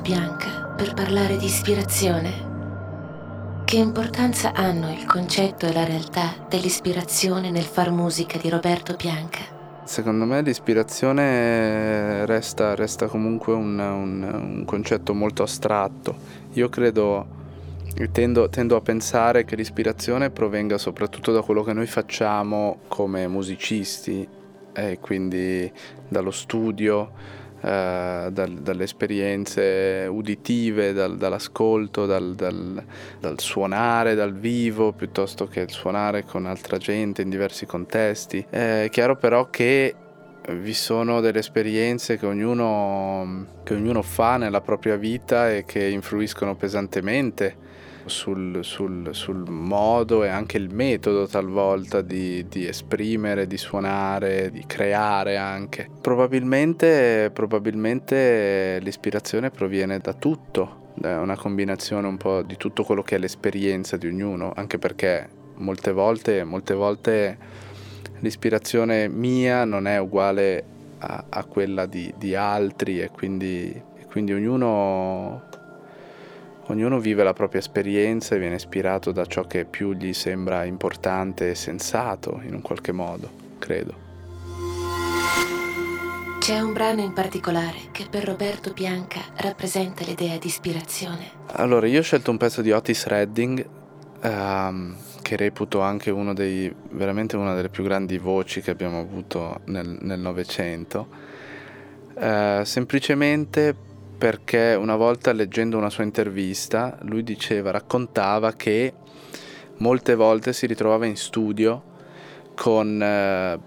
Bianca per parlare di ispirazione. Che importanza hanno il concetto e la realtà dell'ispirazione nel far musica di Roberto Bianca? Secondo me l'ispirazione resta, resta comunque un, un, un, concetto molto astratto. Io credo, tendo, tendo a pensare che l'ispirazione provenga soprattutto da quello che noi facciamo come musicisti e quindi dallo studio, eh, dal, dalle esperienze uditive, dal, dall'ascolto, dal, dal, suonare dal vivo piuttosto che il suonare con altra gente in diversi contesti. È chiaro però che vi sono delle esperienze che ognuno, che ognuno fa nella propria vita e che influiscono pesantemente sul, sul, sul, modo e anche il metodo talvolta di, di, esprimere, di suonare, di creare anche. Probabilmente, probabilmente l'ispirazione proviene da tutto, da una combinazione un po' di tutto quello che è l'esperienza di ognuno, anche perché molte volte, molte volte l'ispirazione mia non è uguale a, a quella di, di altri e quindi, e quindi ognuno Ognuno vive la propria esperienza e viene ispirato da ciò che più gli sembra importante e sensato in un qualche modo, credo. C'è un brano in particolare che per Roberto Bianca rappresenta l'idea di ispirazione. Allora, io ho scelto un pezzo di Otis Redding um, che reputo anche uno dei, veramente una delle più grandi voci che abbiamo avuto nel Novecento. Uh, semplicemente perché una volta leggendo una sua intervista lui diceva, raccontava che molte volte si ritrovava in studio con eh,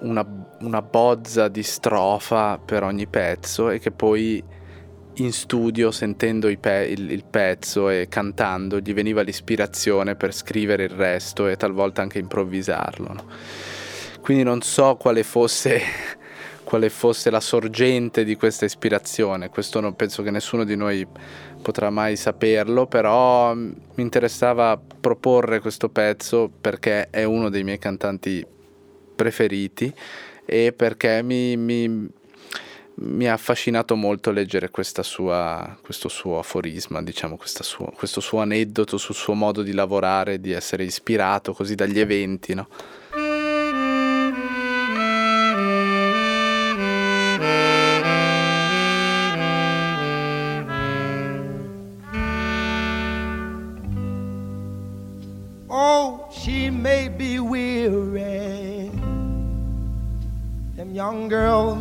una, una, bozza di strofa per ogni pezzo e che poi in studio sentendo pe- il, il, pezzo e cantando gli veniva l'ispirazione per scrivere il resto e talvolta anche improvvisarlo. No? Quindi non so quale fosse quale fosse la sorgente di questa ispirazione. Questo non penso che nessuno di noi potrà mai saperlo, però mm, mi interessava proporre questo pezzo perché è uno dei miei cantanti preferiti e perché mi, mi, mi ha affascinato molto leggere sua, questo suo aforisma, diciamo, suo, questo suo aneddoto sul suo modo di lavorare, di essere ispirato così dagli eventi, no?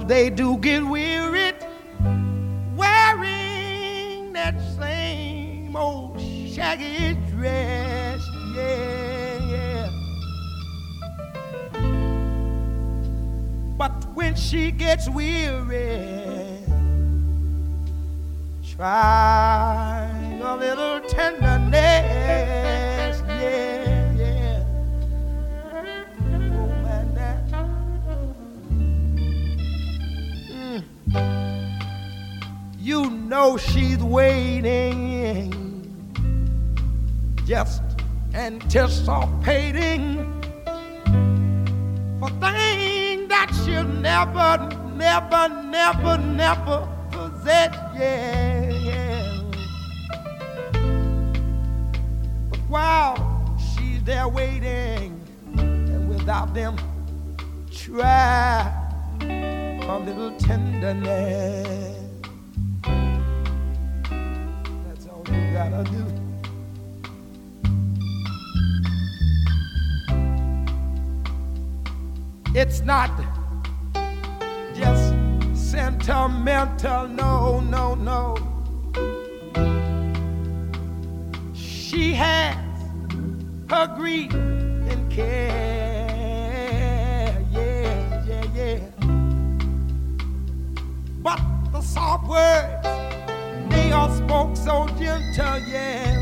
They do get wearied wearing that same old shaggy dress. Yeah, yeah. But when she gets weary, try a little tenderness. Yeah. Know she's waiting, just anticipating for things that she'll never, never, never, never possess. Yeah. But while she's there waiting, and without them, try a little tenderness. Gotta do. It's not just sentimental, no, no, no. She has her grief and care, so gentle, yeah.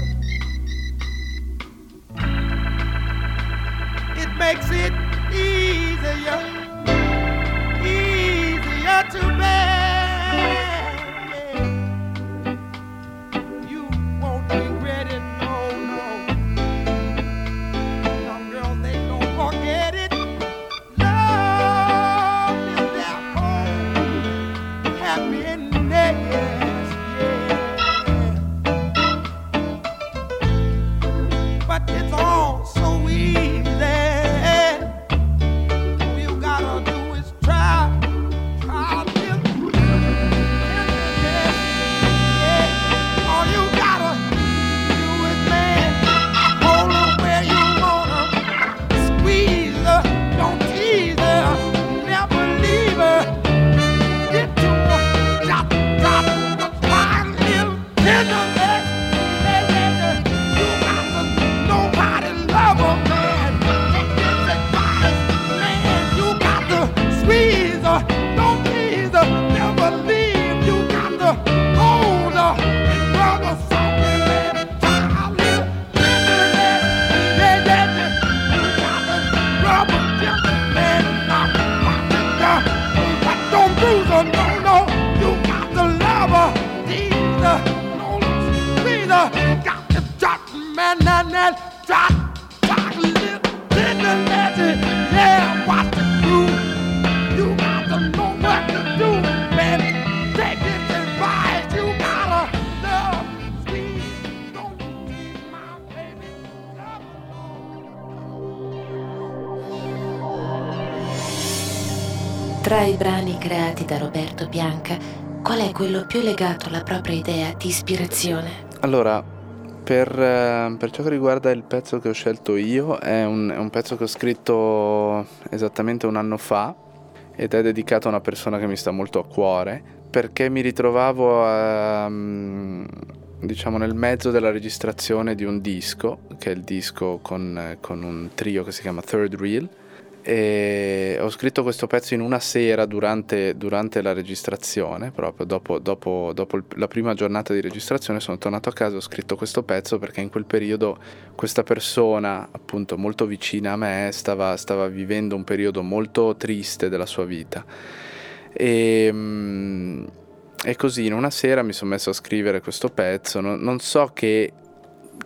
And then drop, drop, little, little, little, yeah, what to do? You got to know what to do, baby. Take this advice, you gotta love sweet. Don't you leave my baby. Tra i brani creati da Roberto Bianca, qual è quello più legato alla propria idea di ispirazione? Allora, per, eh, per ciò che riguarda il pezzo che ho scelto io, è un, è un pezzo che ho scritto esattamente un anno fa ed è dedicato a una persona che mi sta molto a cuore perché mi ritrovavo a, mm, diciamo nel mezzo della registrazione di un disco, che è il disco con, con un trio che si chiama Third Reel e ho scritto questo pezzo in una sera durante, durante la registrazione, proprio dopo, dopo, dopo la prima giornata di registrazione sono tornato a casa e ho scritto questo pezzo perché in quel periodo questa persona, appunto molto vicina a me, stava, stava vivendo un periodo molto triste della sua vita. E, mm, e così in una sera mi sono messo a scrivere questo pezzo, non, non so che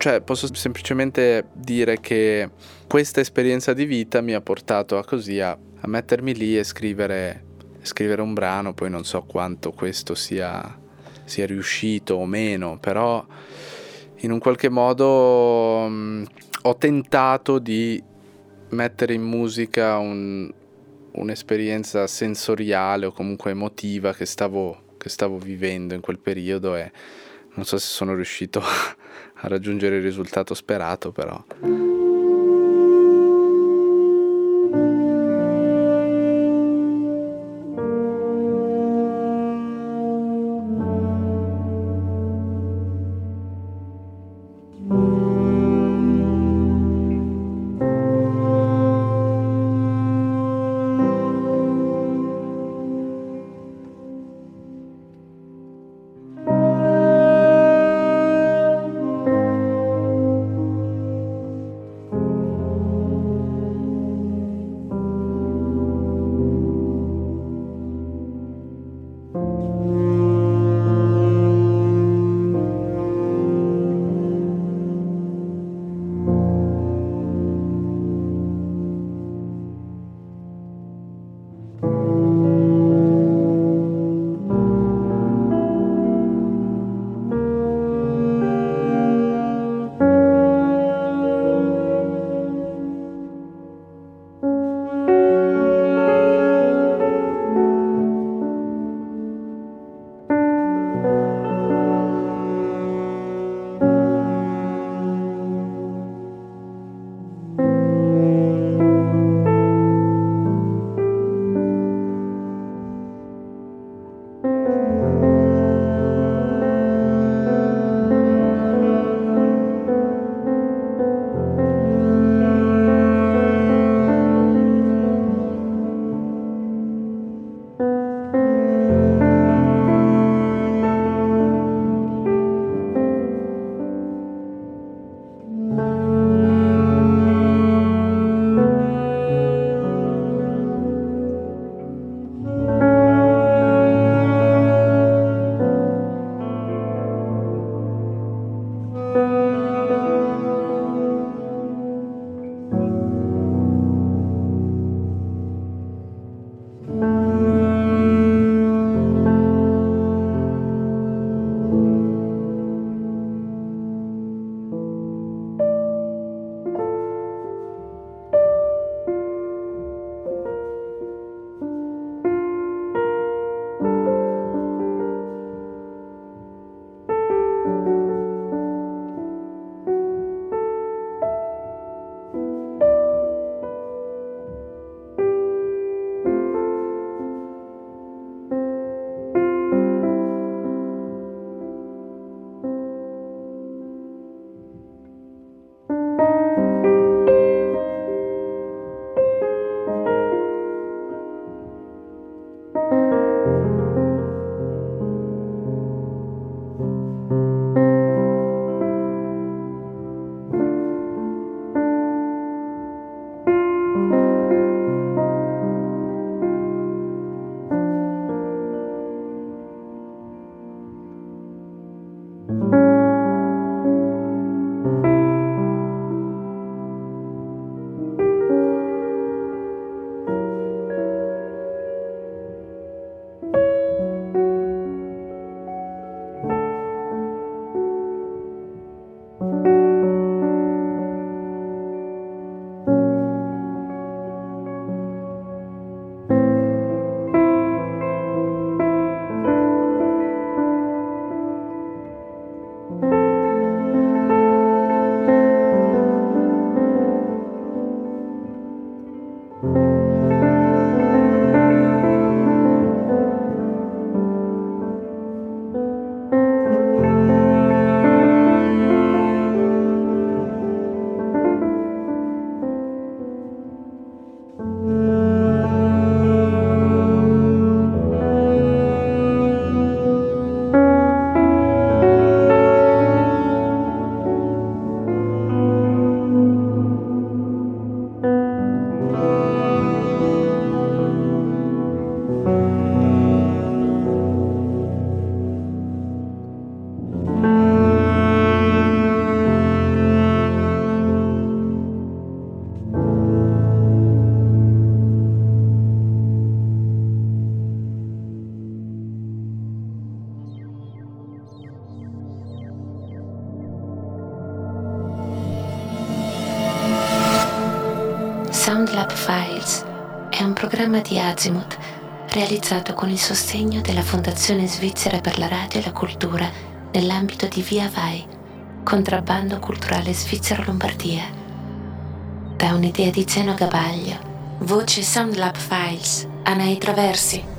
cioè posso semplicemente dire che questa esperienza di vita mi ha portato a così a, a mettermi lì e scrivere, scrivere un brano, poi non so quanto questo sia, sia riuscito o meno, però in un qualche modo mh, ho tentato di mettere in musica un- un'esperienza sensoriale o comunque emotiva che stavo, che stavo vivendo in quel periodo e non so se sono riuscito a raggiungere il risultato sperato, però. Azimuth realizzato con il sostegno della Fondazione Svizzera per la Radio e la Cultura nell'ambito di Via Vai, contrabbando culturale Svizzera Lombardia. Da un'idea di Zeno Gabaglio, voce Soundlab Files, Anai Traversi.